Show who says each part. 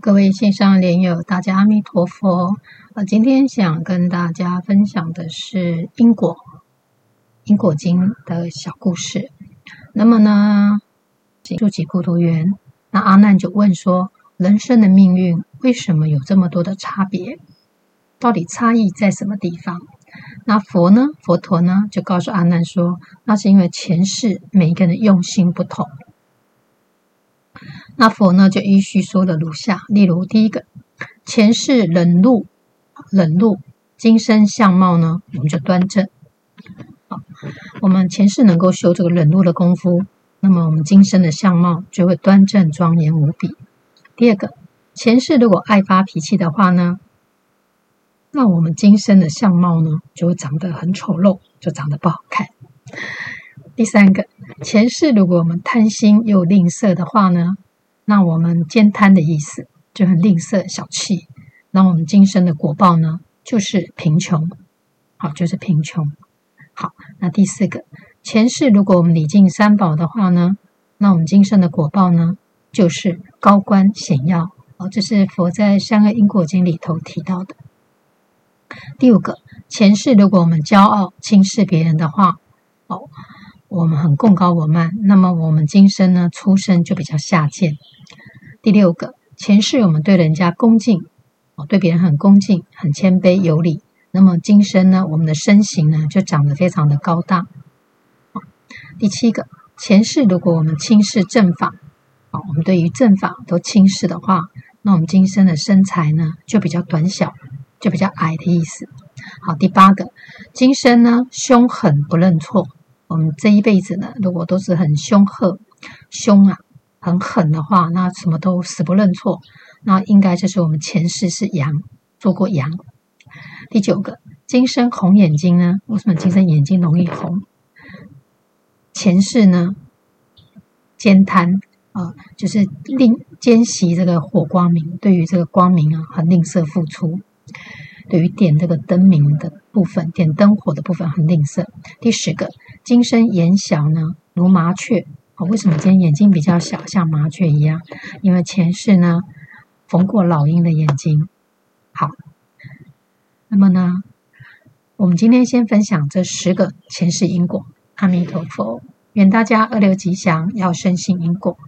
Speaker 1: 各位线上莲友，大家阿弥陀佛。呃，今天想跟大家分享的是因果因果经的小故事。那么呢，住起孤独园，那阿难就问说：人生的命运为什么有这么多的差别？到底差异在什么地方？那佛呢？佛陀呢？就告诉阿难说：那是因为前世每一个人用心不同。那佛呢，就依序说了如下：例如第一个，前世忍辱，忍辱，今生相貌呢，我们就端正。好，我们前世能够修这个忍辱的功夫，那么我们今生的相貌就会端正庄严无比。第二个，前世如果爱发脾气的话呢，那我们今生的相貌呢，就会长得很丑陋，就长得不好看。第三个，前世如果我们贪心又吝啬的话呢，那我们兼贪的意思就很吝啬小气，那我们今生的果报呢，就是贫穷，好，就是贫穷。好，那第四个，前世如果我们礼敬三宝的话呢，那我们今生的果报呢，就是高官显耀。哦，这是佛在《三个因果经》里头提到的。第五个，前世如果我们骄傲轻视别人的话，我们很贡高我慢，那么我们今生呢，出生就比较下贱。第六个，前世我们对人家恭敬，哦，对别人很恭敬、很谦卑有礼，那么今生呢，我们的身形呢就长得非常的高大。第七个，前世如果我们轻视正法，哦，我们对于正法都轻视的话，那我们今生的身材呢就比较短小，就比较矮的意思。好，第八个，今生呢凶狠不认错，我们这一辈子呢如果都是很凶恶、凶啊。很狠的话，那什么都死不认错，那应该就是我们前世是羊，做过羊。第九个，今生红眼睛呢？为什么今生眼睛容易红？前世呢，慳贪啊，就是吝慳惜这个火光明，对于这个光明啊，很吝啬付出。对于点这个灯明的部分，点灯火的部分很吝啬。第十个，今生眼小呢，如麻雀。为什么今天眼睛比较小，像麻雀一样？因为前世呢，逢过老鹰的眼睛。好，那么呢，我们今天先分享这十个前世因果。阿弥陀佛，愿大家二六吉祥，要深信因果。